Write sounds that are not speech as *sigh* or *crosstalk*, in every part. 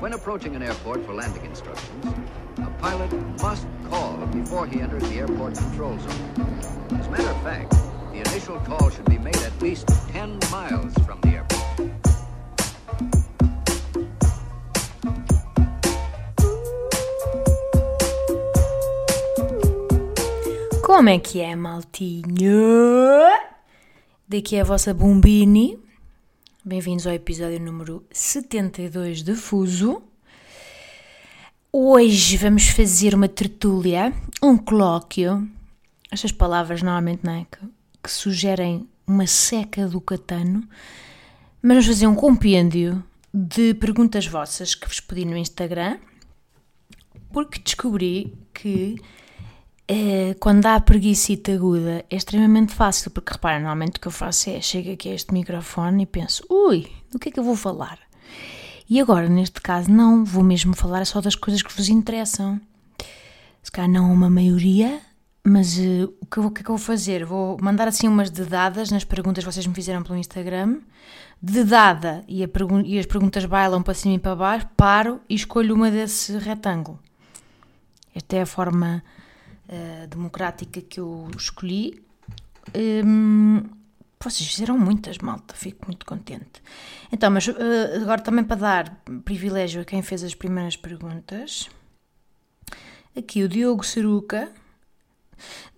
When approaching an airport for landing instructions, a pilot must call before he enters the airport control zone. As a matter of fact, the initial call should be made at least 10 miles from the airport. Como é que é, maltinho? Daqui é a vossa Bombini. Bem-vindos ao episódio número 72 de Fuso. Hoje vamos fazer uma tertúlia, um colóquio. Estas palavras normalmente não é? que, que sugerem uma seca do catano, mas vamos fazer um compêndio de perguntas vossas que vos pedi no Instagram, porque descobri que eh, quando há preguiçita aguda é extremamente fácil, porque repara, normalmente o que eu faço é chego aqui a este microfone e penso, ui, do que é que eu vou falar? E agora, neste caso, não, vou mesmo falar só das coisas que vos interessam. Se calhar não uma maioria, mas eh, o, que o que é que eu vou fazer? Vou mandar assim umas dedadas nas perguntas que vocês me fizeram pelo Instagram. Dedada e, a e as perguntas bailam para cima e para baixo, paro e escolho uma desse retângulo. Esta é a forma eh, democrática que eu escolhi. Hum, vocês fizeram muitas, malta, fico muito contente. Então, mas eh, agora também para dar privilégio a quem fez as primeiras perguntas. Aqui o Diogo Ceruca.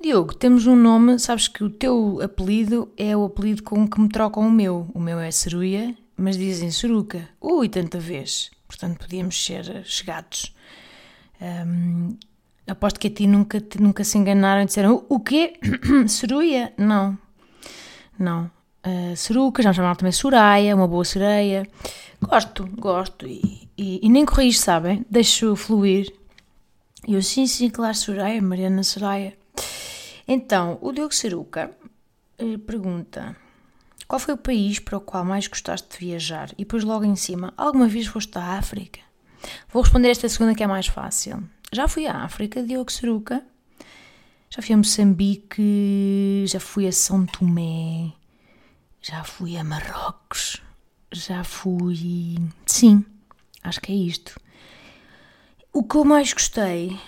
Diogo, temos um nome, sabes que o teu apelido é o apelido com que me trocam o meu. O meu é Ceruia, mas dizem Ceruca. Ui, tanta vez. Portanto, podíamos ser chegados. Hum, aposto que a ti nunca, nunca se enganaram e disseram o quê? *clears throat* Ceruia? Não. Não. Uh, Ceruca, já me chamaram também Soraya, uma boa sereia. Gosto, gosto. E, e, e nem corrijo, sabem? Deixo fluir. E eu, sim, sim, claro, Soraya, Mariana Soraya. Então, o Diogo Ceruca eh, pergunta: Qual foi o país para o qual mais gostaste de viajar? E depois, logo em cima, alguma vez foste à África? Vou responder esta segunda que é mais fácil. Já fui à África, Diogo Ceruca. Já fui a Moçambique, já fui a São Tomé, já fui a Marrocos, já fui. Sim, acho que é isto. O que eu mais gostei,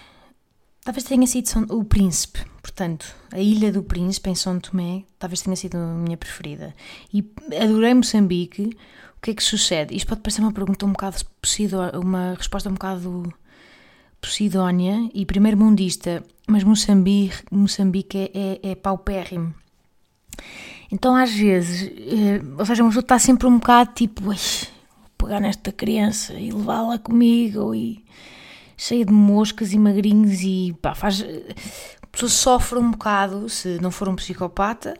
talvez tenha sido São- o Príncipe, portanto, a Ilha do Príncipe em São Tomé, talvez tenha sido a minha preferida. E adorei Moçambique. O que é que sucede? Isto pode parecer uma pergunta um bocado possível, uma resposta um bocado Posidónia e primeiro mundista, mas Moçambique, Moçambique é, é, é paupérrimo. Então, às vezes, eh, ou seja, uma pessoa está sempre um bocado tipo, "Ai, vou pegar nesta criança e levá-la comigo, e cheia de moscas e magrinhos, e pá, faz. A pessoa sofre um bocado, se não for um psicopata,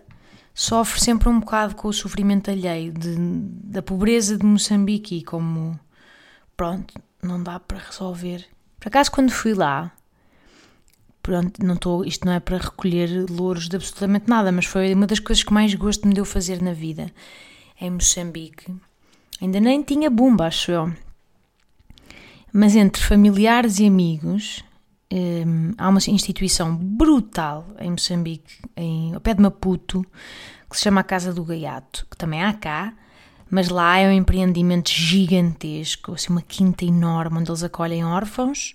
sofre sempre um bocado com o sofrimento alheio de, da pobreza de Moçambique e como, pronto, não dá para resolver. Por acaso, quando fui lá, pronto, não estou, isto não é para recolher louros de absolutamente nada, mas foi uma das coisas que mais gosto me deu fazer na vida em Moçambique. Ainda nem tinha bumba, acho eu. Mas entre familiares e amigos, hum, há uma instituição brutal em Moçambique, em, ao pé de Maputo, que se chama a Casa do Gaiato, que também há cá, mas lá é um empreendimento gigantesco, assim, uma quinta enorme, onde eles acolhem órfãos,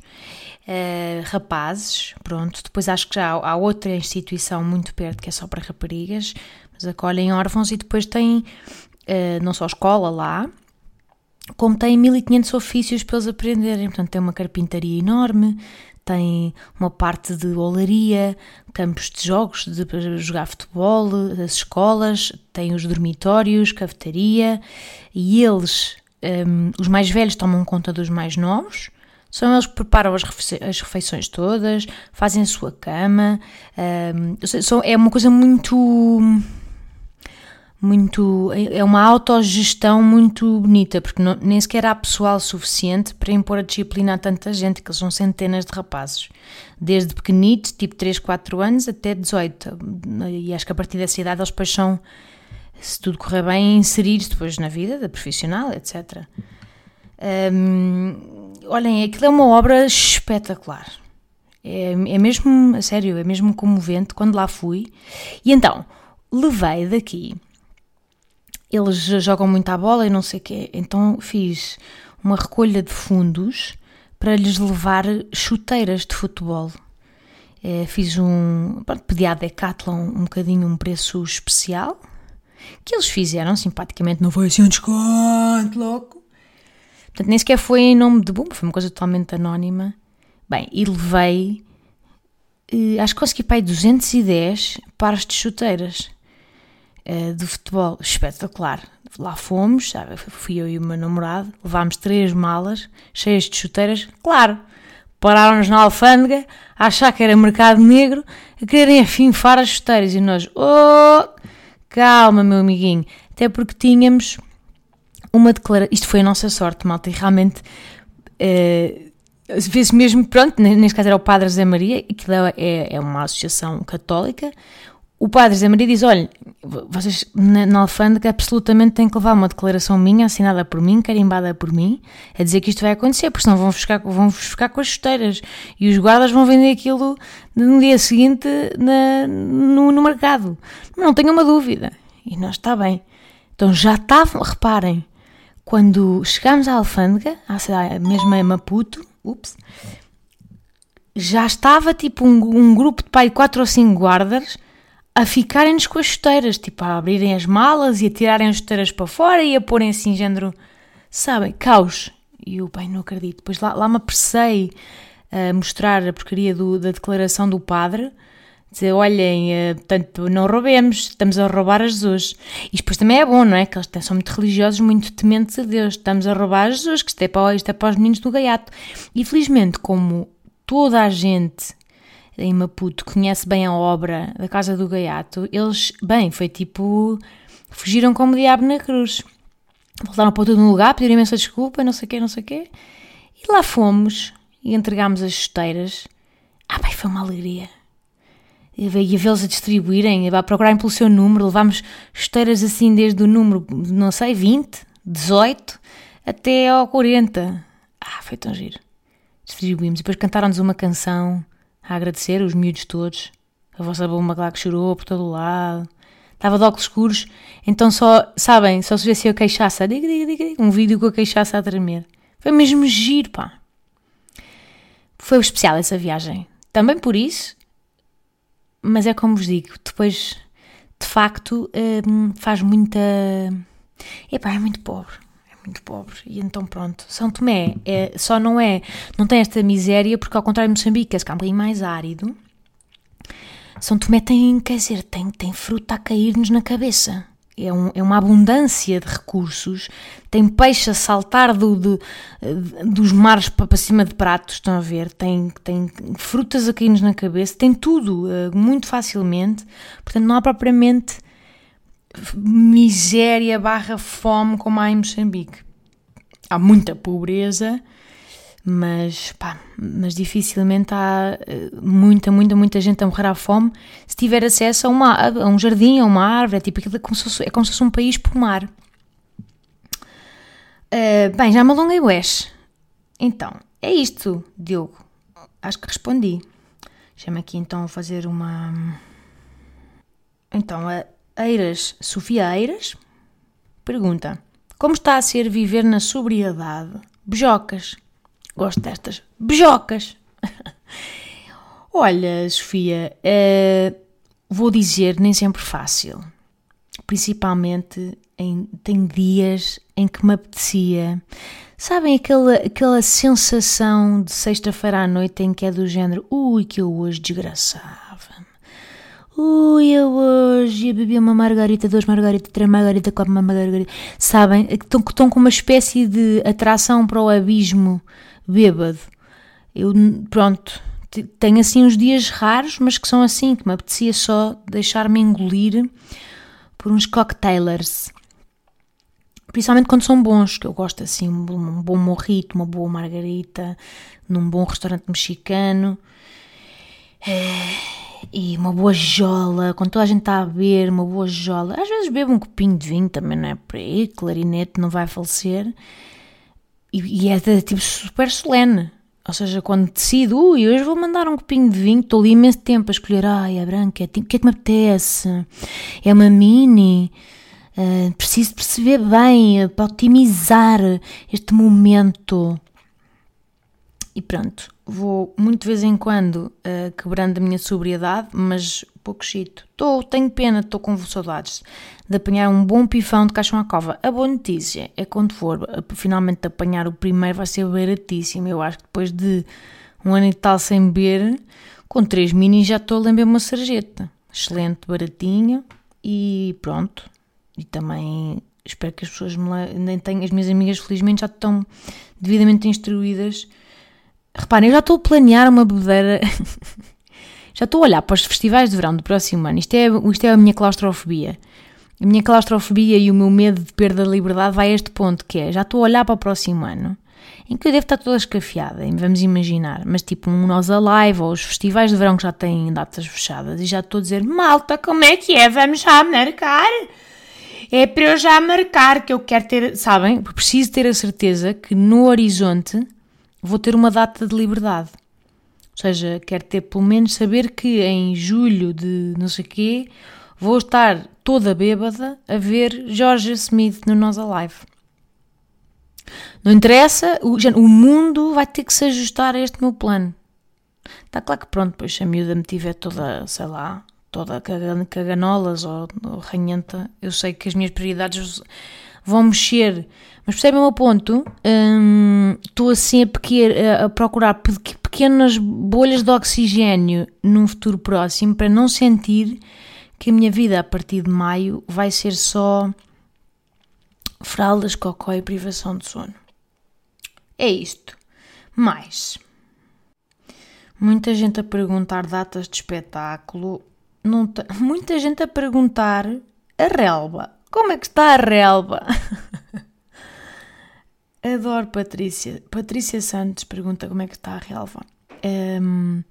eh, rapazes, pronto. Depois acho que já há, há outra instituição muito perto que é só para raparigas, mas acolhem órfãos e depois tem eh, não só escola lá, como tem 1500 ofícios para eles aprenderem. Portanto, tem uma carpintaria enorme, tem uma parte de olaria, campos de jogos de, jogar futebol, as escolas, tem os dormitórios, cafetaria e eles, hum, os mais velhos, tomam conta dos mais novos. São eles que preparam as, refe- as refeições todas, fazem a sua cama. são- é uma coisa muito muito é uma autogestão muito bonita porque não- nem sequer há pessoal suficiente para impor a disciplina a tanta gente que são centenas de rapazes. Desde pequenitos, tipo 3, 4 anos até 18 e acho que a partir dessa idade eles depois são se tudo correr bem inseridos depois na vida da profissional, etc olhem, aquilo é uma obra espetacular. É, é mesmo, a sério, é mesmo comovente. Quando lá fui e então levei daqui eles jogam muito à bola e não sei o quê. Então fiz uma recolha de fundos para lhes levar chuteiras de futebol. É, fiz um. Pronto, pedi à Decathlon um bocadinho um preço especial que eles fizeram simpaticamente, não foi assim um desconto louco. Portanto, nem sequer foi em nome de Boom, foi uma coisa totalmente anónima. Bem, e levei, eh, acho que consegui para aí 210 pares de chuteiras eh, de futebol, espetacular. Lá fomos, sabe, fui eu e o meu namorado, levámos três malas cheias de chuteiras, claro, pararam-nos na alfândega a achar que era mercado negro, a quererem afinfar as chuteiras. E nós, oh, calma meu amiguinho, até porque tínhamos uma declaração, isto foi a nossa sorte malta, e realmente... Uh, às vezes mesmo, pronto, neste caso era o Padre Zé Maria, que é, é uma associação católica, o padre Zé Maria diz: olha, vocês na, na alfândega absolutamente têm que levar uma declaração minha, assinada por mim, carimbada por mim, a dizer que isto vai acontecer, porque senão vão ficar, vão ficar com as chuteiras e os guardas vão vender aquilo no dia seguinte na, no, no mercado. Não tenho uma dúvida. E nós está bem. Então já estavam, reparem, quando chegámos à alfândega, à mesma em Maputo, ups, já estava tipo um, um grupo de pai, quatro ou cinco guardas a ficarem-nos com as chuteiras, tipo a abrirem as malas e a tirarem as chuteiras para fora e a porem assim, género, sabem, caos. E eu, bem, não acredito. Depois lá, lá me apressei a mostrar a porcaria do, da declaração do padre, dizer, olhem, uh, portanto, não roubemos, estamos a roubar a Jesus. E depois também é bom, não é? Que eles são muito religiosos, muito tementes a Deus. Estamos a roubar a Jesus, que isto é para, isto é para os meninos do gaiato. E felizmente, como toda a gente em Maputo conhece bem a obra da Casa do Gaiato, eles, bem, foi tipo. fugiram como o diabo na cruz. Voltaram para tudo no lugar, pediram imensa desculpa, não sei o quê, não sei o quê. E lá fomos e entregámos as chuteiras. Ah, bem, foi uma alegria. E a vê-los a distribuírem, a procurarem pelo seu número. Levámos chuteiras assim desde o número, não sei, 20, 18 até ao 40. Ah, foi tão giro. Distribuímos. E depois cantaram-nos uma canção a agradecer os miúdos todos. A vossa bomba lá que chorou por todo o lado. Estava de óculos escuros, então só, sabem, só se vê se eu queixasse, diga, diga, diga, um vídeo com a queixaça a tremer. Foi mesmo giro, pá. Foi especial essa viagem. Também por isso, mas é como vos digo, depois, de facto, hum, faz muita. Epá, é muito pobre muito pobre. E então pronto, São Tomé é, só não é, não tem esta miséria porque ao contrário de Moçambique, é um bocadinho mais árido. São Tomé tem, quer dizer, tem, tem fruta a cair-nos na cabeça. É, um, é, uma abundância de recursos, tem peixe a saltar do, do, dos mares para cima de pratos, estão a ver? Tem, tem frutas a cair-nos na cabeça, tem tudo eh, muito facilmente, portanto não há propriamente miséria barra fome como há em Moçambique. Há muita pobreza, mas, pá, mas dificilmente há eh, muita, muita, muita gente a morrer à fome se tiver acesso a, uma, a um jardim, a uma árvore, é, tipo, é, como se fosse, é como se fosse um país pomar. Uh, bem, já me alonguei o Então, é isto, Diogo. Acho que respondi. Chama aqui então fazer uma... Então, a Eiras, Sofia Eiras, pergunta: Como está a ser viver na sobriedade? Bejocas. Gosto destas. Bejocas. *laughs* Olha, Sofia, uh, vou dizer, nem sempre fácil. Principalmente em, tem dias em que me apetecia. Sabem aquela, aquela sensação de sexta-feira à noite em que é do género, ui, que eu hoje desgraçava Ui, eu hoje bebi uma margarita, duas margaritas, três margaritas, quatro margaritas. Sabem? Estão, estão com uma espécie de atração para o abismo bêbado. Eu, pronto, tenho assim uns dias raros, mas que são assim, que me apetecia só deixar-me engolir por uns cocktailers. Principalmente quando são bons, que eu gosto assim, um bom morrito, uma boa margarita, num bom restaurante mexicano. É e uma boa jola, quando toda a gente está a beber, uma boa jola. Às vezes bebo um copinho de vinho também, não é por aí, clarinete não vai falecer. E, e é tipo super solene. Ou seja, quando decido, ui, hoje vou mandar um copinho de vinho, estou ali imenso tempo a escolher, ai, a branca, o que é que me apetece? É uma mini, Uh, preciso perceber bem uh, para otimizar este momento. E pronto, vou muito de vez em quando uh, quebrando a minha sobriedade, mas pouco chito. Tô, tenho pena, estou com saudades de apanhar um bom pifão de caixão à cova. A boa notícia é quando for finalmente apanhar o primeiro vai ser baratíssimo. Eu acho que depois de um ano e tal sem beber, com três minis já estou a lembrar uma sarjeta. Excelente, baratinho e pronto. E também espero que as pessoas me nem tenham, as minhas amigas felizmente já estão devidamente instruídas. Reparem, eu já estou a planear uma bebedeira. *laughs* já estou a olhar para os festivais de verão do próximo ano. Isto é, isto é a minha claustrofobia. A minha claustrofobia e o meu medo de perda de liberdade vai a este ponto, que é, já estou a olhar para o próximo ano, em que eu devo estar toda escafiada, vamos imaginar, mas tipo um Nós Alive ou os festivais de verão que já têm datas fechadas, e já estou a dizer, malta, como é que é? Vamos já marcar? É para eu já marcar que eu quero ter, sabem? Preciso ter a certeza que no horizonte vou ter uma data de liberdade. Ou seja, quero ter pelo menos saber que em julho de não sei quê vou estar toda bêbada a ver George Smith no Nós Alive. Não interessa, o, o mundo vai ter que se ajustar a este meu plano. Está claro que pronto, depois se a miúda me tiver toda, sei lá, toda caganolas ou, ou ranhenta, eu sei que as minhas prioridades vão mexer. Mas percebem o meu ponto? Hum, estou assim a, pequer, a, procurar pequenas bolhas de oxigênio num futuro próximo para não sentir que a minha vida a partir de maio vai ser só fraldas, cocó e privação de sono. É isto. Mais. Muita gente a perguntar datas de espetáculo. *laughs* Muita gente a perguntar a relva. Como é que está a relva? *laughs* Adoro Patrícia. Patrícia Santos pergunta como é que está a relva. Um,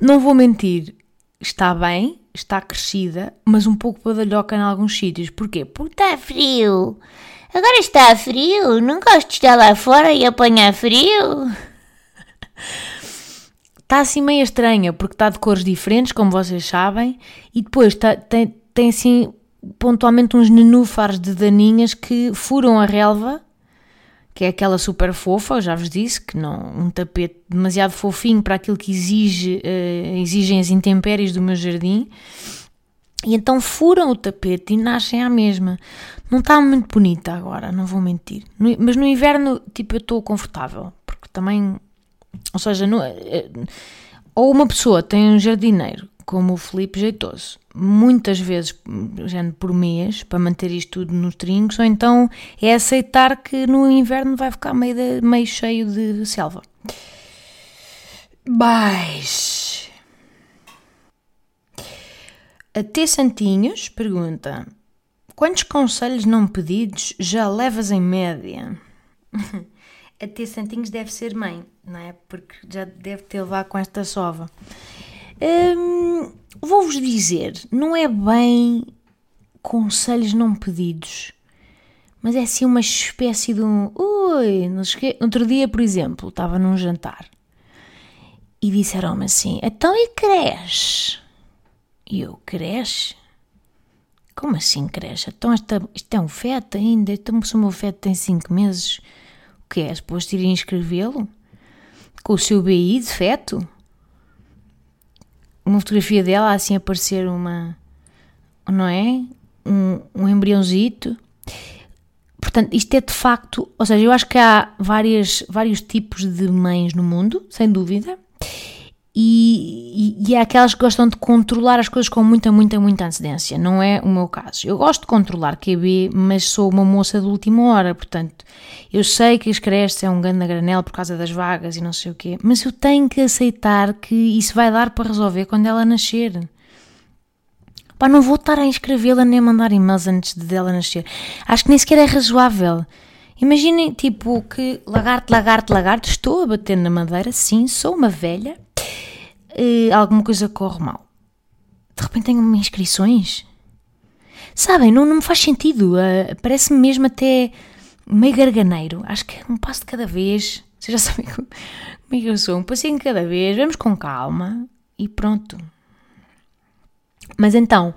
não vou mentir, está bem, está crescida, mas um pouco badalhoca em alguns sítios. Porquê? Porque está frio. Agora está frio, não gosto de estar lá fora e apanhar frio. *laughs* Está assim meio estranha, porque está de cores diferentes, como vocês sabem, e depois está, tem, tem assim pontualmente uns nenúfares de daninhas que furam a relva, que é aquela super fofa, já vos disse, que não um tapete demasiado fofinho para aquilo que exige, uh, exigem as intempéries do meu jardim, e então furam o tapete e nascem à mesma. Não está muito bonita agora, não vou mentir. No, mas no inverno, tipo, eu estou confortável. Porque também. Ou seja, eh, ou uma pessoa tem um jardineiro, como o Felipe Jeitoso, muitas vezes por mês, para manter isto tudo nos trincos, ou então é aceitar que no inverno vai ficar meio, de, meio cheio de selva. Mas. A T Santinhos pergunta: Quantos conselhos não pedidos já levas em média? *laughs* a T Santinhos deve ser mãe, não é? Porque já deve ter levado com esta sova. Hum, Vou-vos dizer, não é bem conselhos não pedidos, mas é assim uma espécie de um. Ui, não esque... outro dia, por exemplo, estava num jantar e disseram-me assim: então e cresce? E eu, cresce? Como assim cresce? Então esta, isto é um feto ainda? Então se o meu feto tem 5 meses, o que é? Suposto ir inscrevê-lo? Com o seu BI de feto? Uma fotografia dela assim aparecer uma... Não é? Um, um embriãozito. Portanto, isto é de facto... Ou seja, eu acho que há várias, vários tipos de mães no mundo, sem dúvida e, e, e é aquelas que gostam de controlar as coisas com muita, muita, muita antecedência. Não é o meu caso. Eu gosto de controlar QB, mas sou uma moça de última hora, portanto, eu sei que as creches é um grande granel por causa das vagas e não sei o quê, mas eu tenho que aceitar que isso vai dar para resolver quando ela nascer. Pá, não vou estar a inscrevê-la nem a mandar e-mails antes de dela nascer. Acho que nem sequer é razoável. Imaginem, tipo, que lagarto, lagarto, lagarto, estou a bater na madeira, sim, sou uma velha, uh, alguma coisa corre mal. De repente tenho inscrições. Sabem, não, não me faz sentido. Uh, Parece-me mesmo até meio garganeiro. Acho que é um passo de cada vez. *laughs* Vocês já sabem como, é que eu sou. Um passinho de cada vez. Vamos com calma e pronto. Mas então,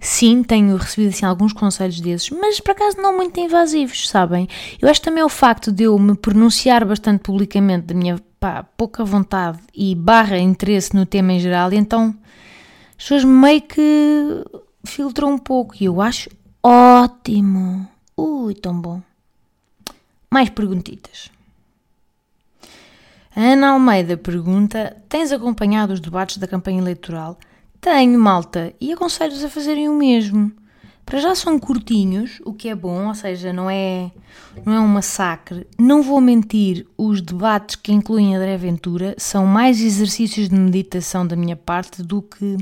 sim, tenho recebido assim alguns conselhos desses, mas por acaso não muito invasivos, sabem? Eu acho também o facto de eu me pronunciar bastante publicamente da minha pá, pouca vontade e barra interesse no tema em geral, então as pessoas meio que filtram um pouco e eu acho ótimo. Ui, tão bom. Mais perguntitas. Ana Almeida pergunta: Tens acompanhado os debates da campanha eleitoral? Tenho, malta, e aconselho-vos a fazerem o mesmo. Para já são curtinhos, o que é bom, ou seja, não é, não é um massacre. Não vou mentir, os debates que incluem a André Ventura são mais exercícios de meditação da minha parte do que,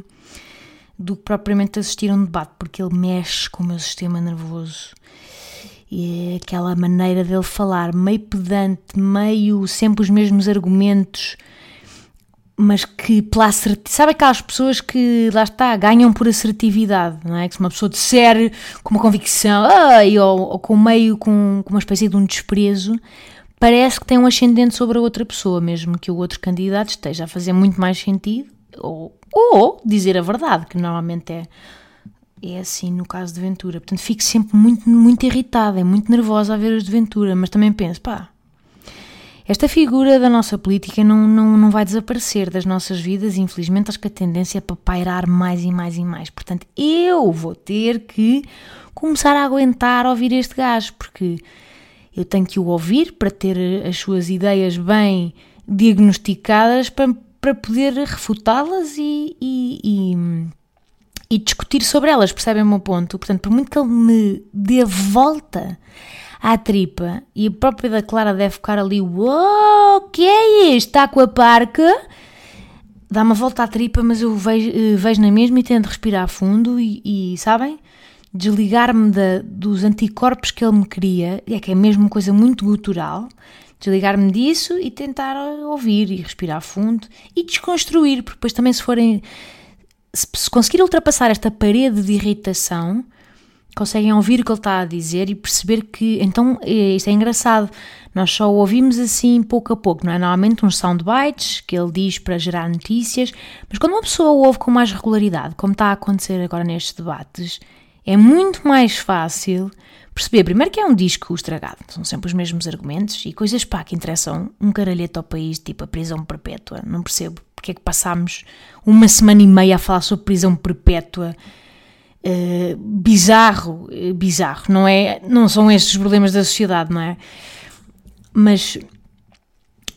do que propriamente assistir a um debate, porque ele mexe com o meu sistema nervoso. E é aquela maneira dele falar, meio pedante, meio sempre os mesmos argumentos, mas que pela assertividade. Sabe aquelas pessoas que, lá está, ganham por assertividade, não é? Que se uma pessoa disser com uma convicção, ou, ou com meio com, com uma espécie de um desprezo, parece que tem um ascendente sobre a outra pessoa, mesmo que o outro candidato esteja a fazer muito mais sentido, ou, ou dizer a verdade, que normalmente é é assim no caso de Ventura. Portanto, fico sempre muito, muito irritada, é muito nervosa a ver os de Ventura, mas também penso, pá, esta figura da nossa política não, não, não vai desaparecer das nossas vidas, infelizmente acho que a tendência é para pairar mais e mais e mais. Portanto, eu vou ter que começar a aguentar ouvir este gajo, porque eu tenho que o ouvir para ter as suas ideias bem diagnosticadas para, para poder refutá-las e, e, e e discutir sobre elas, percebem o meu ponto? Portanto, por muito que ele me dê volta à tripa e a própria da Clara deve ficar ali, uou, que é isto? Está com a parca? Dá uma volta à tripa, mas eu vejo, eh, vejo na mesma e tento respirar fundo e, e sabem? Desligar-me dos anticorpos que ele me cria, é que é mesmo coisa muito gutural, desligar-me disso e tentar ouvir e respirar fundo e desconstruir, porque depois também se forem se conseguir ultrapassar esta parede de irritação, conseguem ouvir o que ele está a dizer e perceber que, então, é, isto é engraçado, nós só o ouvimos assim pouco a pouco, não é? Normalmente uns soundbites que ele diz para gerar notícias, mas quando uma pessoa o ouve com mais regularidade, como está a acontecer agora nestes debates, é muito mais fácil perceber, primeiro, que é um disco estragado, são sempre os mesmos argumentos e coisas pá que interessam um caralhete ao país, tipo a prisão perpétua, não percebo porque é que passámos uma semana e meia a falar sobre prisão perpétua. Uh, bizarro, uh, bizarro, não é? Não são estes os problemas da sociedade, não é? Mas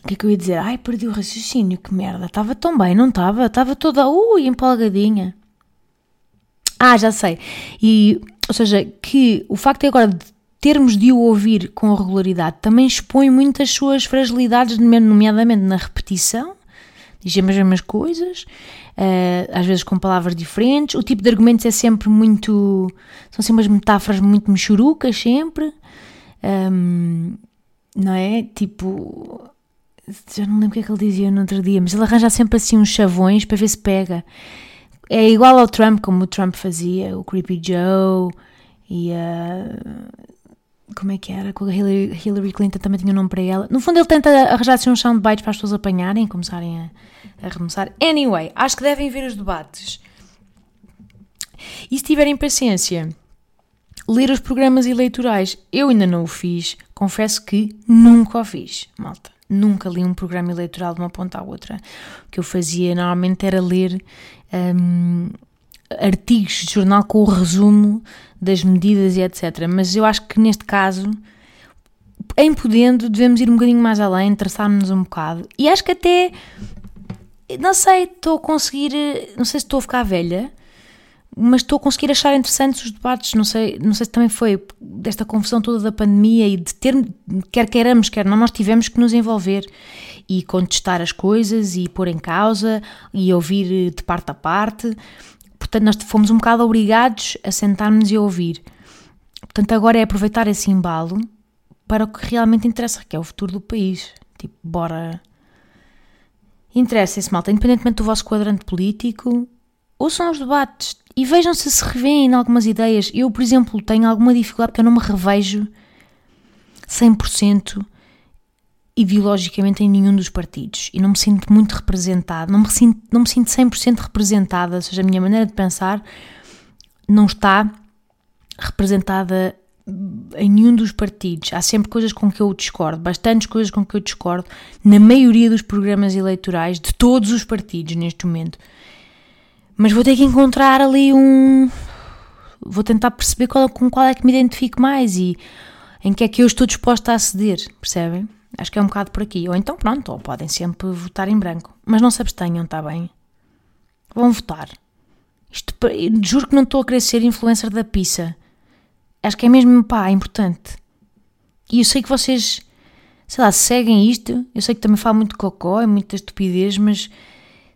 o que é que eu ia dizer? Ai, perdi o raciocínio, que merda, estava tão bem, não estava? Estava toda, ui, empolgadinha. Ah, já sei. E, ou seja, que o facto de agora de termos de o ouvir com regularidade também expõe muitas suas fragilidades, nomeadamente na repetição dizemos as mesmas coisas, uh, às vezes com palavras diferentes. O tipo de argumentos é sempre muito. São sempre umas metáforas muito mexurucas, sempre. Um, não é? Tipo. Já não lembro o que é que ele dizia no outro dia, mas ele arranja sempre assim uns chavões para ver se pega. É igual ao Trump, como o Trump fazia, o Creepy Joe e uh, como é que era? Com a Hillary, Hillary Clinton também tinha um nome para ela. No fundo, ele tenta arranjar assim um soundbite para as pessoas apanharem e começarem a, a. Anyway, acho que devem ver os debates. E se tiverem paciência, ler os programas eleitorais. Eu ainda não o fiz, confesso que nunca o fiz, malta. Nunca li um programa eleitoral de uma ponta à outra. O que eu fazia normalmente era ler um, artigos de jornal com o resumo das medidas e etc. Mas eu acho que neste caso, em podendo, devemos ir um bocadinho mais além, traçar-nos um bocado. E acho que até, não sei, estou a conseguir, não sei se estou a ficar velha, mas estou a conseguir achar interessantes os debates. Não sei, não sei se também foi desta confusão toda da pandemia e de ter, quer queiramos, quer não, nós tivemos que nos envolver e contestar as coisas e pôr em causa e ouvir de parte a parte. Portanto, nós fomos um bocado obrigados a sentarmos e a ouvir. Portanto, agora é aproveitar esse embalo para o que realmente interessa, que é o futuro do país. Tipo, bora. Interessa esse malta, independentemente do vosso quadrante político, ouçam os debates e vejam se se revêem em algumas ideias. Eu, por exemplo, tenho alguma dificuldade porque eu não me revejo 100% ideologicamente em nenhum dos partidos e não me sinto muito representada, não me sinto, não me sinto 100% representada, ou seja, a minha maneira de pensar não está representada em nenhum dos partidos. Há sempre coisas com que eu discordo, bastantes coisas com que eu discordo, na maioria dos programas eleitorais de todos os partidos neste momento. Mas vou ter que encontrar ali um. Vou tentar perceber qual, com qual é que me identifico mais e em que é que eu estou disposta a ceder, percebem? Acho que é um bocado por aqui. Ou então, pronto, ou podem sempre votar em branco. Mas não se abstenham, está bem? Vão votar. Isto, juro que não estou a querer ser influencer da pizza. Acho que é mesmo, pá, importante. E eu sei que vocês, sei lá, seguem isto. Eu sei que também falo muito cocó, é muita estupidez, mas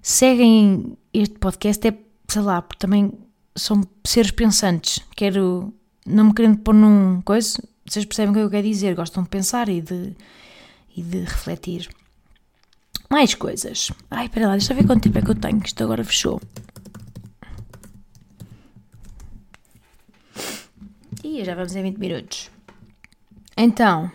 seguem este podcast é, sei lá, porque também são seres pensantes. Quero, não me querendo pôr num coisa, vocês percebem o que eu quero dizer, gostam de pensar e de e de refletir. Mais coisas. Ai, espera lá, deixa eu ver quanto tempo é que eu tenho, que isto agora fechou. E já vamos em 20 minutos. Então,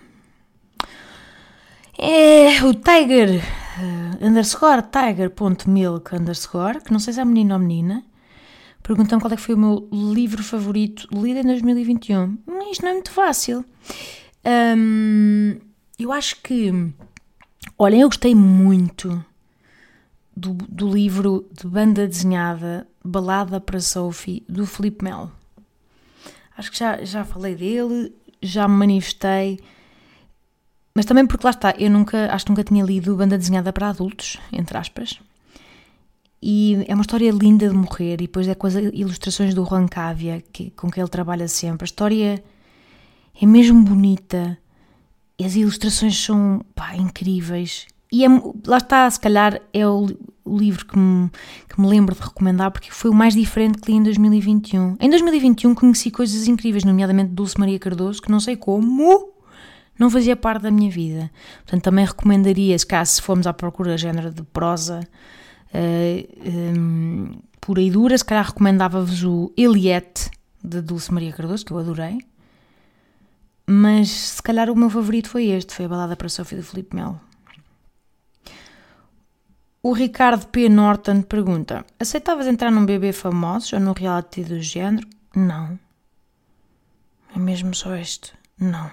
é o Tiger uh, underscore tiger.milk underscore, que não sei se é menino ou menina, perguntam qual é que foi o meu livro favorito lido em 2021. Isto não é muito fácil. Um, eu acho que. Olhem, eu gostei muito do, do livro de banda desenhada Balada para Sophie, do Felipe Melo. Acho que já, já falei dele, já me manifestei, mas também porque lá está, eu nunca, acho que nunca tinha lido banda desenhada para adultos, entre aspas. E é uma história linda de morrer, e depois é com as ilustrações do Juan Cávia, que, com que ele trabalha sempre. A história é mesmo bonita e as ilustrações são pá, incríveis. E é, lá está, se calhar é o, o livro que me, que me lembro de recomendar porque foi o mais diferente que li em 2021. Em 2021 conheci coisas incríveis, nomeadamente Dulce Maria Cardoso, que não sei como não fazia parte da minha vida. Portanto, também recomendaria, se caso formos à procura de género de prosa uh, eh, um, pura e dura, se calhar recomendava-vos o Eliette de Dulce Maria Cardoso, que eu adorei. Mas se calhar o meu favorito foi este, foi a balada para Sofia do Felipe Melo. O Ricardo P. Norton pergunta: Aceitavas entrar num bebê famoso ou num reality do género? Não. É mesmo só este? Não.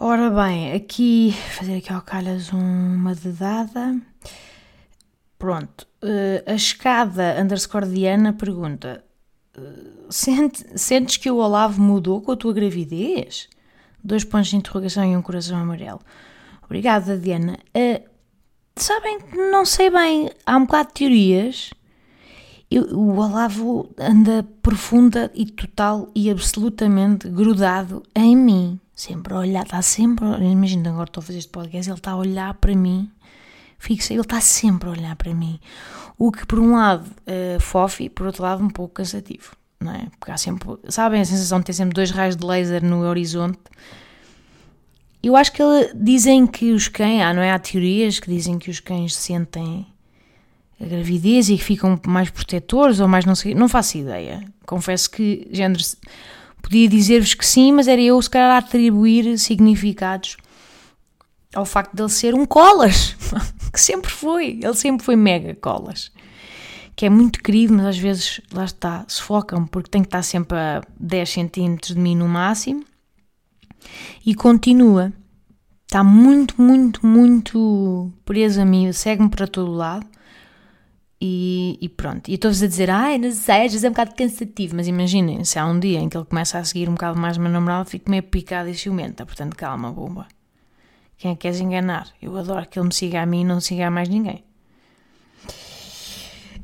Ora bem, aqui, fazer aqui ao calhas uma dedada. Pronto. Uh, a escada underscore Diana pergunta: Sente, sentes que o Olavo mudou com a tua gravidez? Dois pontos de interrogação e um coração amarelo. Obrigada, Diana. Uh, sabem, não sei bem, há um bocado de teorias. Eu, o Olavo anda profunda e total e absolutamente grudado em mim. Sempre a olhar, está sempre. Imagina, agora estou a fazer este podcast, ele está a olhar para mim. Fixa, ele está sempre a olhar para mim. O que, por um lado, é fofo e, por outro lado, um pouco cansativo. Não é? Porque há sempre, sabem, a sensação de ter sempre dois raios de laser no horizonte. Eu acho que ele, dizem que os cães, ah, não é? Há teorias que dizem que os cães sentem a gravidez e que ficam mais protetores ou mais não sei, não faço ideia. Confesso que, género, podia dizer-vos que sim, mas era eu se calhar a atribuir significados ao facto de ele ser um colas, *laughs* que sempre foi, ele sempre foi mega colas, que é muito querido, mas às vezes, lá está, sufocam porque tem que estar sempre a 10 centímetros de mim no máximo, e continua, está muito, muito, muito preso a mim, segue-me para todo lado, e, e, pronto, e estou-vos a dizer, ai, não sei, às vezes é um bocado cansativo, mas imaginem, se há um dia em que ele começa a seguir um bocado mais o meu namorado, fico meio picado e ciumenta, portanto calma, bomba. Quem é que queres enganar? Eu adoro que ele me siga a mim e não siga a mais ninguém.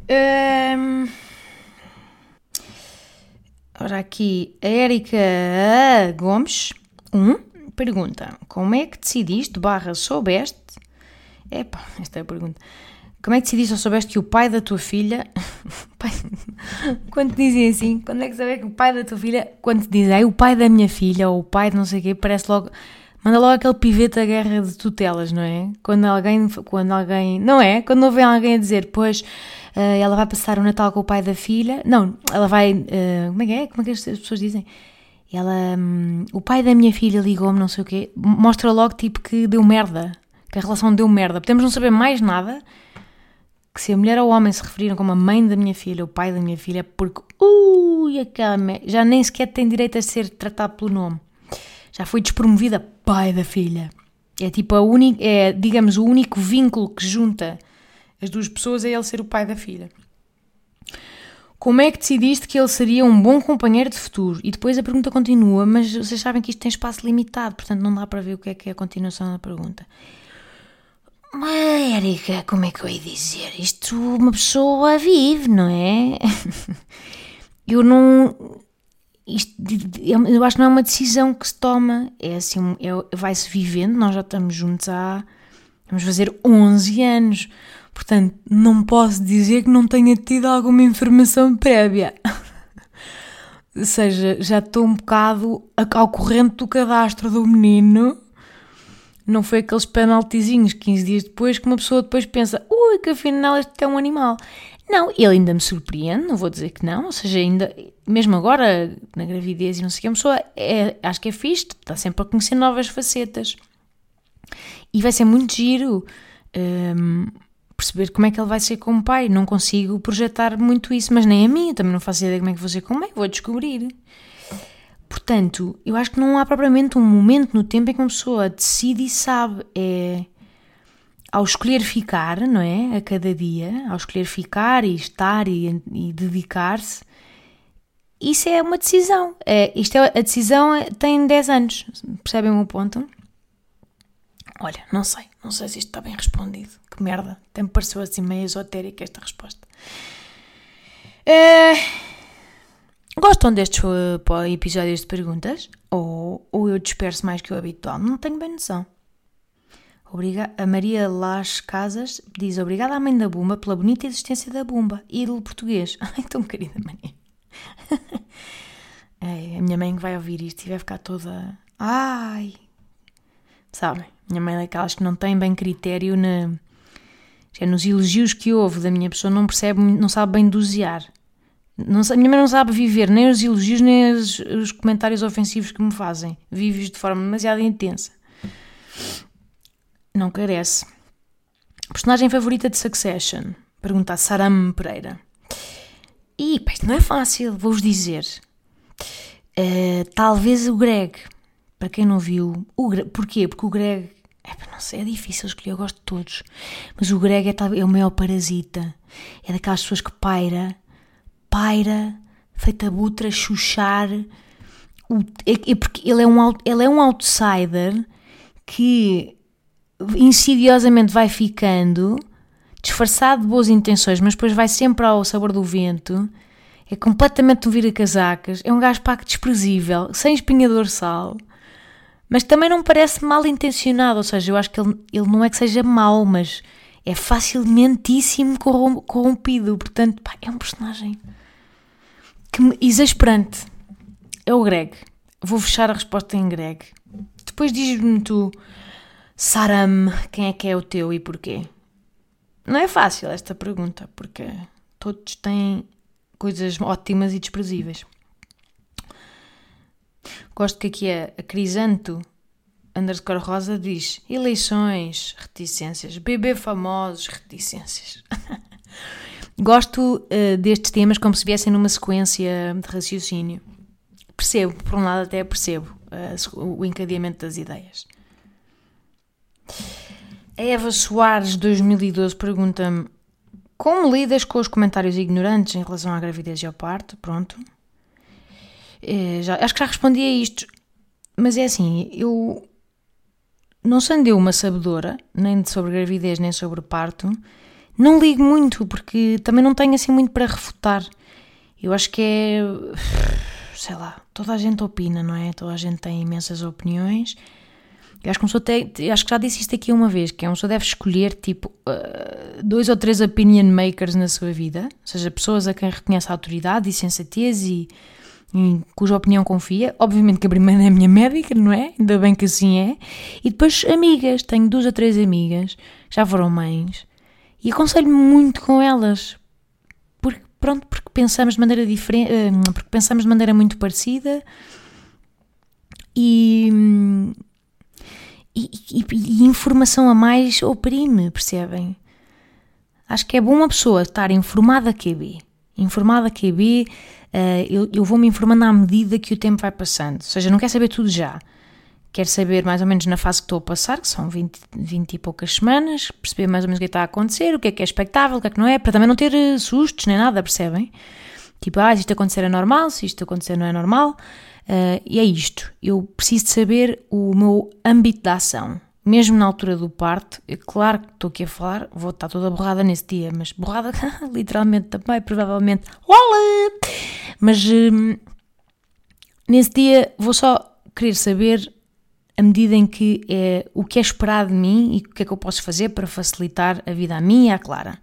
Um... Ora, aqui, a Érica Gomes, um, pergunta: Como é que decidiste, barra, soubeste? Epá, esta é a pergunta. Como é que decidiste ou soubeste que o pai da tua filha. *laughs* quando te dizem assim, quando é que sabes que o pai da tua filha. Quando te dizem o pai da minha filha ou o pai de não sei o quê, parece logo manda logo aquele pivete da guerra de tutelas, não é? Quando alguém, quando alguém, não é? Quando ouvem alguém a dizer, pois, uh, ela vai passar o Natal com o pai da filha, não, ela vai, uh, como é que é? Como é que as pessoas dizem? Ela, um, o pai da minha filha ligou-me, não sei o quê, mostra logo tipo que deu merda, que a relação deu merda. Podemos não saber mais nada, que se a mulher ou o homem se referiram como a mãe da minha filha, o pai da minha filha, porque, ui, aquela já nem sequer tem direito a ser tratado pelo nome. Já foi despromovida pai da filha. É tipo a única, é, digamos, o único vínculo que junta as duas pessoas é ele ser o pai da filha. Como é que decidiste que ele seria um bom companheiro de futuro? E depois a pergunta continua, mas vocês sabem que isto tem espaço limitado, portanto não dá para ver o que é que é a continuação da pergunta. Mas, Érica, como é que eu ia dizer? Isto uma pessoa vive, não é? *laughs* Eu não. Isto, eu acho que não é uma decisão que se toma, é assim, é, vai-se vivendo. Nós já estamos juntos há. Vamos fazer 11 anos. Portanto, não posso dizer que não tenha tido alguma informação prévia. *laughs* Ou seja, já estou um bocado ao corrente do cadastro do menino. Não foi aqueles penaltizinhos 15 dias depois que uma pessoa depois pensa, ui, que afinal este é um animal. Não, ele ainda me surpreende, não vou dizer que não, ou seja, ainda, mesmo agora, na gravidez e não sei o que, a pessoa é, acho que é fixe, está sempre a conhecer novas facetas. E vai ser muito giro. Um, perceber como é que ele vai ser como pai. Não consigo projetar muito isso, mas nem a mim, também não faço ideia como é que vou ser como mãe, vou descobrir. Portanto, eu acho que não há propriamente um momento no tempo em que uma pessoa decide e sabe. É ao escolher ficar, não é? A cada dia, ao escolher ficar e estar e, e dedicar-se, isso é uma decisão. É, isto é, a decisão é, tem 10 anos. Percebem o meu ponto? Olha, não sei, não sei se isto está bem respondido. Que merda, até me pareceu assim meio esotérica esta resposta. É... Gostam destes uh, episódios de perguntas? Ou, ou eu disperso mais que o habitual? Não tenho bem noção. Obriga a Maria Las Casas diz obrigada à mãe da Bumba pela bonita existência da Bumba, ídolo português. *laughs* Ai, tão querida Maria. *laughs* é, a minha mãe que vai ouvir isto e vai ficar toda... Ai, Sabem? Minha mãe é daquelas que não tem bem critério na, é nos elogios que houve da minha pessoa, não percebe, não sabe bem dosear. Não, a minha mãe não sabe viver nem os elogios nem os, os comentários ofensivos que me fazem. Vives de forma demasiado intensa. Não carece. Personagem favorita de Succession? Pergunta a Saram Pereira. E, isto não é fácil, vou-vos dizer. Uh, talvez o Greg. Para quem não viu, o Greg, porquê? Porque o Greg, é, não sei, é difícil escolher, eu gosto de todos, mas o Greg é, é o maior parasita, é daquelas pessoas que paira, paira, feita butra, chuchar, o, é, é porque ele é, um, ele é um outsider que insidiosamente vai ficando disfarçado de boas intenções, mas depois vai sempre ao sabor do vento. É completamente um vira-casacas. É um gajo paco desprezível, sem espinha dorsal. Mas também não parece mal intencionado, ou seja, eu acho que ele, ele não é que seja mau, mas é facilmentíssimo corrompido. Portanto, pá, é um personagem que me, exasperante. É o Greg. Vou fechar a resposta em Greg. Depois diz-me tu, Saram, quem é que é o teu e porquê? Não é fácil esta pergunta, porque todos têm coisas ótimas e desprezíveis. Gosto que aqui a, a Crisanto underscore rosa diz eleições, reticências, bebê famosos, reticências. *laughs* Gosto uh, destes temas como se viessem numa sequência de raciocínio. Percebo, por um lado até percebo uh, o encadeamento das ideias. A Eva Soares 2012 pergunta-me como lidas com os comentários ignorantes em relação à gravidez e ao parto? Pronto. É, já, acho que já respondi a isto, mas é assim, eu não sendo eu uma sabedora, nem sobre gravidez, nem sobre parto, não ligo muito, porque também não tenho assim muito para refutar. Eu acho que é. sei lá, toda a gente opina, não é? Toda a gente tem imensas opiniões. Eu acho que, acho que já disse isto aqui uma vez, que é uma pessoa deve escolher tipo uh, dois ou três opinion makers na sua vida, ou seja, pessoas a quem reconhece a autoridade e sensatez e em cuja opinião confia. Obviamente que a primeira é a minha médica, não é? Ainda bem que assim é. E depois amigas, tenho duas ou três amigas, já foram mães, e aconselho-me muito com elas. Porque, pronto, porque pensamos de maneira diferente, eh, porque pensamos de maneira muito parecida e, e, e, e informação a mais oprime, percebem? Acho que é bom uma pessoa estar informada QB. Informada QB, uh, eu, eu vou-me informando à medida que o tempo vai passando. Ou seja, não quero saber tudo já. Quero saber mais ou menos na fase que estou a passar, que são 20, 20 e poucas semanas, perceber mais ou menos o que está a acontecer, o que é que é expectável, o que é que não é, para também não ter eh, sustos nem nada, percebem? Tipo, ah, se isto acontecer é normal, se isto acontecer não é normal. Uh, e é isto. Eu preciso de saber o meu âmbito de ação mesmo na altura do parto, é claro que estou aqui a falar, vou estar toda borrada nesse dia, mas borrada *laughs* literalmente também, provavelmente. Olá! Mas hum, nesse dia vou só querer saber a medida em que é o que é esperado de mim e o que é que eu posso fazer para facilitar a vida a mim e à Clara.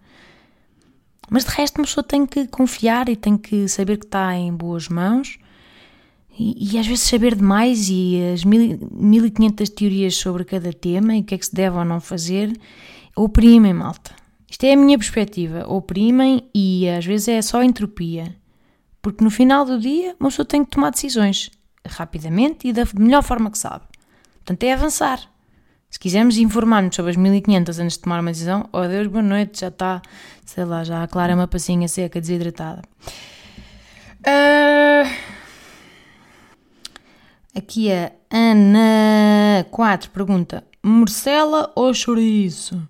Mas de resto, uma pessoa tem que confiar e tem que saber que está em boas mãos e, e, às vezes saber demais e as mil, 1500 teorias sobre cada tema e o que é que se deve ou não fazer oprimem, malta. Isto é a minha perspectiva. Oprimem e às vezes é só entropia. Porque no final do dia uma pessoa tem que tomar decisões rapidamente e da melhor forma que sabe. Portanto, é avançar. Se quisermos informar-nos sobre as 1500 antes de tomar uma decisão, oh Deus, boa noite, já está, sei lá, já a Clara é uma passinha seca, desidratada. Uh... Aqui a Ana 4 pergunta: morcela ou chouriço?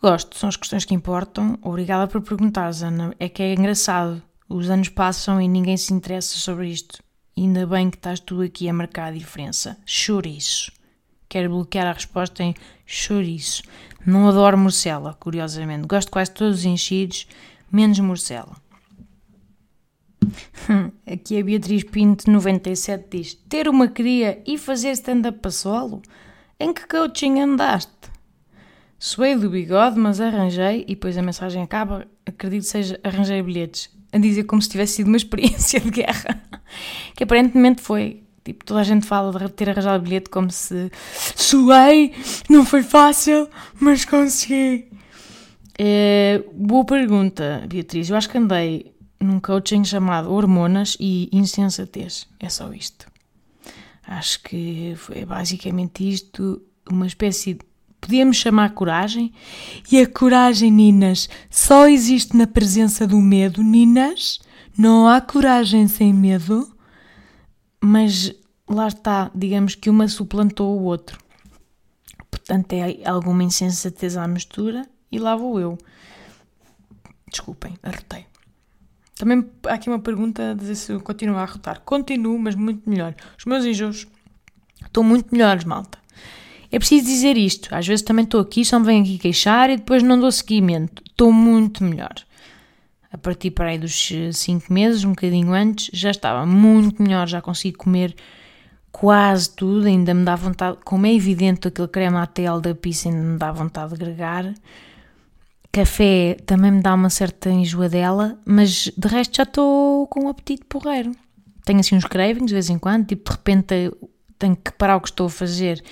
Gosto, são as questões que importam. Obrigada por perguntares, Ana. É que é engraçado. Os anos passam e ninguém se interessa sobre isto. Ainda bem que estás tu aqui a marcar a diferença. Chouriço. Quero bloquear a resposta em chouriço. Não adoro morcela, curiosamente. Gosto quase todos os enchidos, menos morcela. *laughs* Aqui a Beatriz Pinto, 97, diz: Ter uma cria e fazer stand-up a solo? Em que coaching andaste? Suei do bigode, mas arranjei, e depois a mensagem acaba, acredito seja arranjei bilhetes. A dizer como se tivesse sido uma *laughs* experiência de guerra. Que aparentemente foi. Tipo, toda a gente fala de ter arranjado bilhete como se suei, não foi fácil, mas consegui. É, boa pergunta, Beatriz. Eu acho que andei num coaching chamado Hormonas e Insensatez. É só isto. Acho que é basicamente isto, uma espécie de. Podíamos chamar coragem, e a coragem, Ninas, só existe na presença do medo, Ninas. Não há coragem sem medo, mas lá está, digamos que uma suplantou o outro. Portanto, é alguma insensatez à mistura, e lá vou eu. Desculpem, arrotei. Também há aqui uma pergunta a dizer se eu continuo a arrotar. Continuo, mas muito melhor. Os meus enjoos estão muito melhores, malta. É preciso dizer isto. Às vezes também estou aqui, só me venho aqui queixar e depois não dou seguimento. Estou muito melhor. A partir para aí dos 5 meses, um bocadinho antes, já estava muito melhor, já consigo comer quase tudo, ainda me dá vontade, como é evidente aquele creme ATL da pizza ainda me dá vontade de agregar. Café também me dá uma certa enjoadela, mas de resto já estou com um apetite porreiro. Tenho assim uns cravings de vez em quando, tipo de repente tenho que parar o que estou a fazer,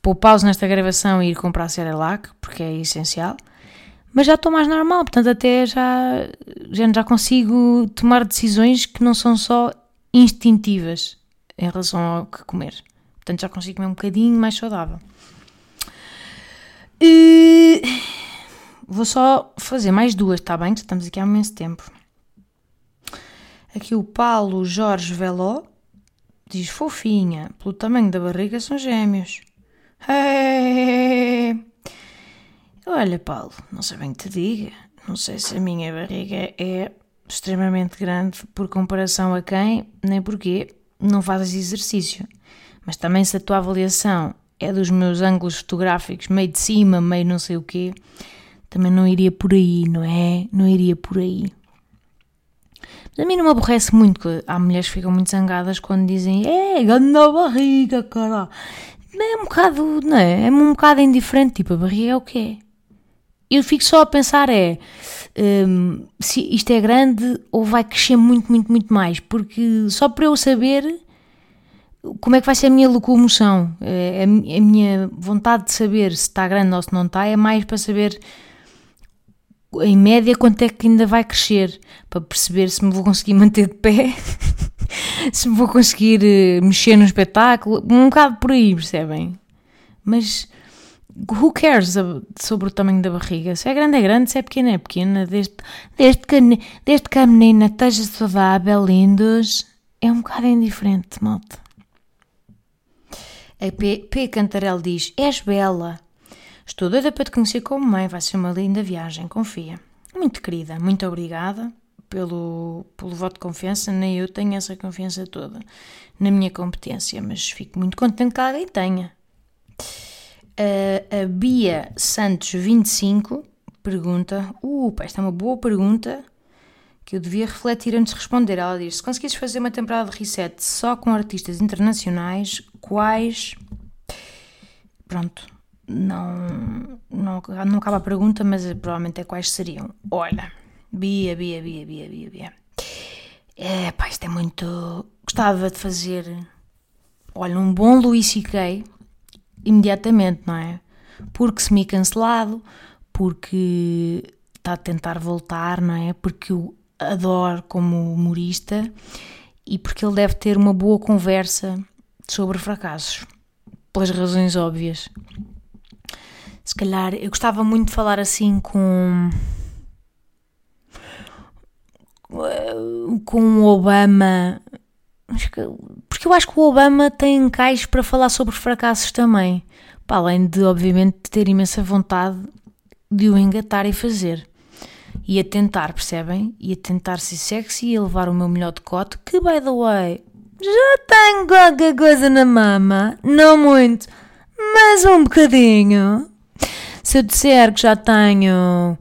pôr pausa nesta gravação e ir comprar Cerelac, porque é essencial. Mas já estou mais normal, portanto até já, já, já consigo tomar decisões que não são só instintivas em relação ao que comer. Portanto já consigo comer um bocadinho mais saudável. E Vou só fazer mais duas, está bem? Estamos aqui há imenso tempo. Aqui o Paulo Jorge Veló diz fofinha, pelo tamanho da barriga são gêmeos. *laughs* Hey! Olha, Paulo, não sei bem que te diga. Não sei se a minha barriga é extremamente grande por comparação a quem, nem porquê, não fazes exercício. Mas também se a tua avaliação é dos meus ângulos fotográficos meio de cima, meio não sei o quê, também não iria por aí, não é? Não iria por aí. Mas a mim não me aborrece muito, que há mulheres que ficam muito zangadas quando dizem é, ganha barriga, cara. É um bocado, não é? É um bocado indiferente, tipo, a barriga é o quê? Eu fico só a pensar é, um, se isto é grande ou vai crescer muito, muito, muito mais, porque só para eu saber como é que vai ser a minha locomoção, é, a minha vontade de saber se está grande ou se não está, é mais para saber em média, quanto é que ainda vai crescer, para perceber se me vou conseguir manter de pé, *laughs* se me vou conseguir eh, mexer no espetáculo, um bocado por aí, percebem? Mas who cares sobre o tamanho da barriga? Se é grande, é grande, se é pequena, é pequena. Desde, desde, que, desde que a menina esteja saudável, lindos, é um bocado indiferente, malta. A P, P. Cantarel diz: És bela. Estou doida para te conhecer como mãe, vai ser uma linda viagem, confia. Muito querida, muito obrigada pelo, pelo voto de confiança, nem eu tenho essa confiança toda na minha competência, mas fico muito contente que alguém tenha. A, a Bia Santos 25 pergunta: Uh, esta é uma boa pergunta que eu devia refletir antes de responder. Ela diz: Se conseguisses fazer uma temporada de reset só com artistas internacionais, quais. Pronto, não, não, não acaba a pergunta, mas provavelmente é quais seriam. Olha, Bia, Bia, Bia, Bia, Bia, Bia. É, pá, isto é muito. Gostava de fazer. Olha, um bom Louis C.K imediatamente, não é? Porque se me cancelado, porque está a tentar voltar, não é? Porque o adoro como humorista e porque ele deve ter uma boa conversa sobre fracassos, pelas razões óbvias. Se calhar eu gostava muito de falar assim com com o Obama porque eu acho que o Obama tem encaixe para falar sobre fracassos também. Para além de, obviamente, ter imensa vontade de o engatar e fazer. E a tentar, percebem? E a tentar ser sexy e levar o meu melhor decote, que, by the way, já tenho qualquer coisa na mama. Não muito, mas um bocadinho. Se eu disser que já tenho,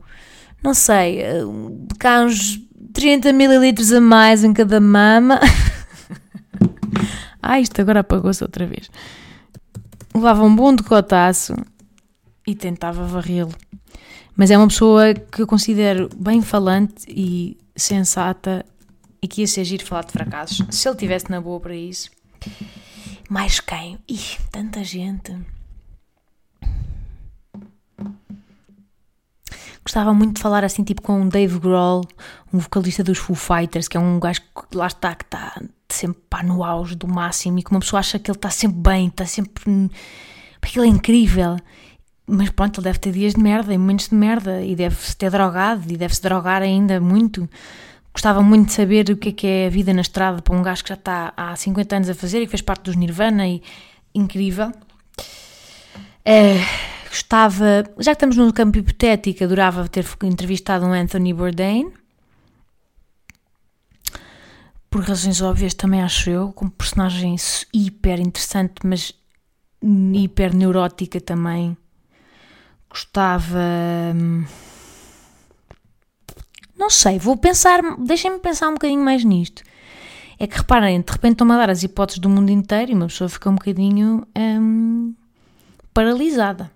não sei, cá uns 30 mililitros a mais em cada mama. *laughs* Ah, isto agora apagou-se outra vez. Levava um bom decotaço e tentava varrê-lo. Mas é uma pessoa que eu considero bem falante e sensata e que ia ser giro falar de fracassos. Se ele tivesse na boa para isso. Mais quem? Ih, tanta gente. Gostava muito de falar assim, tipo com o Dave Grohl, um vocalista dos Foo Fighters, que é um gajo que lá está, que está sempre pá, no auge do máximo e que uma pessoa acha que ele está sempre bem, está sempre. porque ele é incrível. Mas pronto, ele deve ter dias de merda e momentos de merda e deve-se ter drogado e deve-se drogar ainda muito. Gostava muito de saber o que é que é a vida na estrada para um gajo que já está há 50 anos a fazer e que fez parte dos Nirvana e incrível. É, gostava, já que estamos no campo hipotético, adorava ter entrevistado um Anthony Bourdain por razões óbvias também acho eu, como personagem hiper interessante, mas hiper neurótica também. Gostava. Hum, não sei, vou pensar, deixem-me pensar um bocadinho mais nisto. É que reparem, de repente estão-me a dar as hipóteses do mundo inteiro e uma pessoa fica um bocadinho hum, paralisada.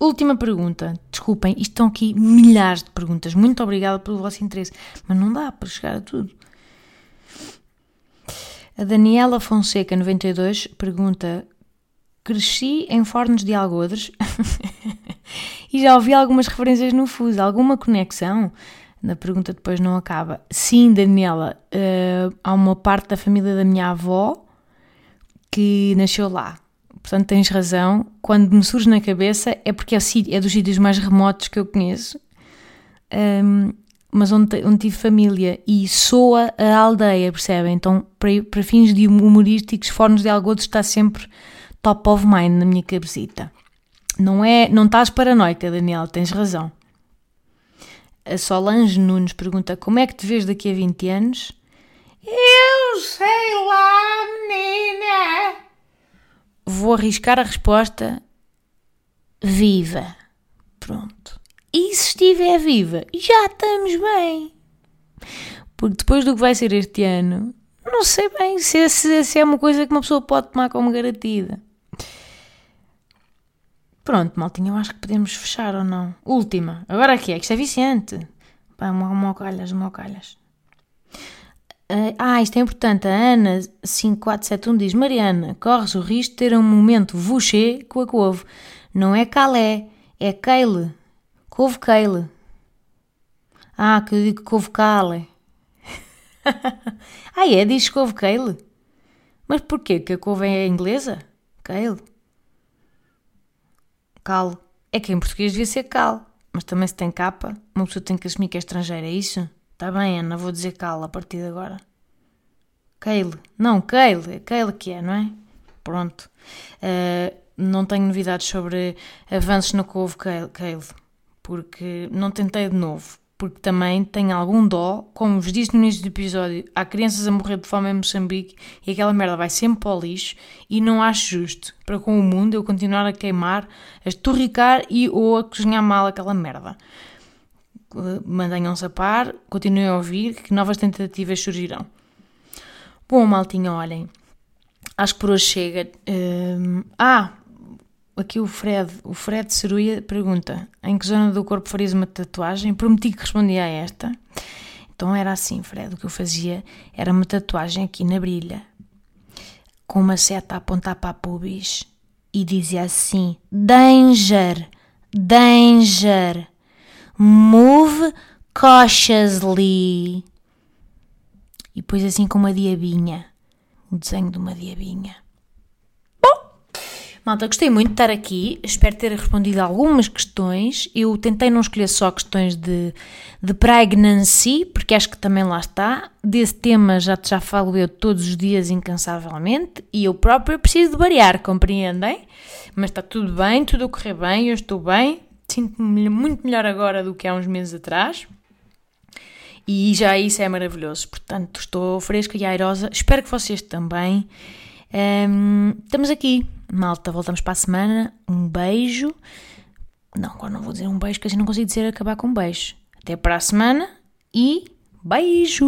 Última pergunta. Desculpem, estão aqui milhares de perguntas. Muito obrigada pelo vosso interesse, mas não dá para chegar a tudo. A Daniela Fonseca, 92, pergunta: Cresci em Fornos de Algodres *laughs* e já ouvi algumas referências no fuso. Alguma conexão? Na pergunta depois não acaba. Sim, Daniela, uh, há uma parte da família da minha avó que nasceu lá. Portanto, tens razão. Quando me surge na cabeça é porque é, é dos sítios mais remotos que eu conheço. Um, mas onde, onde tive família e soa a aldeia, percebem? Então, para, para fins de humorísticos, Fornos de Algodos está sempre top of mind na minha cabecita. Não é, não estás paranoica, Daniel, tens razão. A Solange Nunes pergunta como é que te vês daqui a 20 anos? Eu sei lá, menina. Vou arriscar a resposta viva. Pronto. E se estiver viva, já estamos bem. Porque depois do que vai ser este ano, não sei bem se, se, se é uma coisa que uma pessoa pode tomar como garantida. Pronto, maltinha, eu acho que podemos fechar ou não. Última. Agora aqui é que isto é viciante. Pá, mocalhas, mocalhas. Uh, ah, isto é importante. A Ana 5471 diz: Mariana, corres o risco de ter um momento voucher com a couve. Não é calé, é keile. Couve Kale. Ah, que eu digo couve *laughs* Kale. ah, é? Diz couve Kale? Mas porquê? Que a couve é inglesa? Kale? Cal. É que em português devia ser cal, mas também se tem capa, uma pessoa tem que assumir que é estrangeira, é isso? Tá bem, Ana, vou dizer cal a partir de agora. Kale. Não, Kale. É Kale que é, não é? Pronto. Uh, não tenho novidades sobre avanços na couve Kale, porque não tentei de novo porque também tenho algum dó, como vos disse no início do episódio, há crianças a morrer de fome em Moçambique e aquela merda vai sempre para o lixo e não acho justo para com o mundo eu continuar a queimar, a esturricar e ou a cozinhar mal aquela merda. Mantenham-se a par, continuem a ouvir que novas tentativas surgirão. Bom, maltinha, olhem, acho que por hoje chega. Hum, ah, aqui o Fred, o Fred Ceruia pergunta: em que zona do corpo farias uma tatuagem? Prometi que respondia a esta. Então era assim, Fred, o que eu fazia era uma tatuagem aqui na brilha, com uma seta a apontar para a pubis e dizia assim: Danger, danger, move cautiously. E depois assim com uma diabinha, o desenho de uma diabinha. Malta, gostei muito de estar aqui, espero ter respondido algumas questões. Eu tentei não escolher só questões de, de pregnancy, porque acho que também lá está. Desse tema já, já falo eu todos os dias incansavelmente e eu próprio preciso de variar, compreendem? Mas está tudo bem, tudo a correr bem, eu estou bem, sinto-me muito melhor agora do que há uns meses atrás. E já isso é maravilhoso. Portanto, estou fresca e airosa. Espero que vocês também. Um, estamos aqui, malta. Voltamos para a semana. Um beijo. Não, agora não vou dizer um beijo, porque assim não consigo dizer acabar com um beijo. Até para a semana e beijos!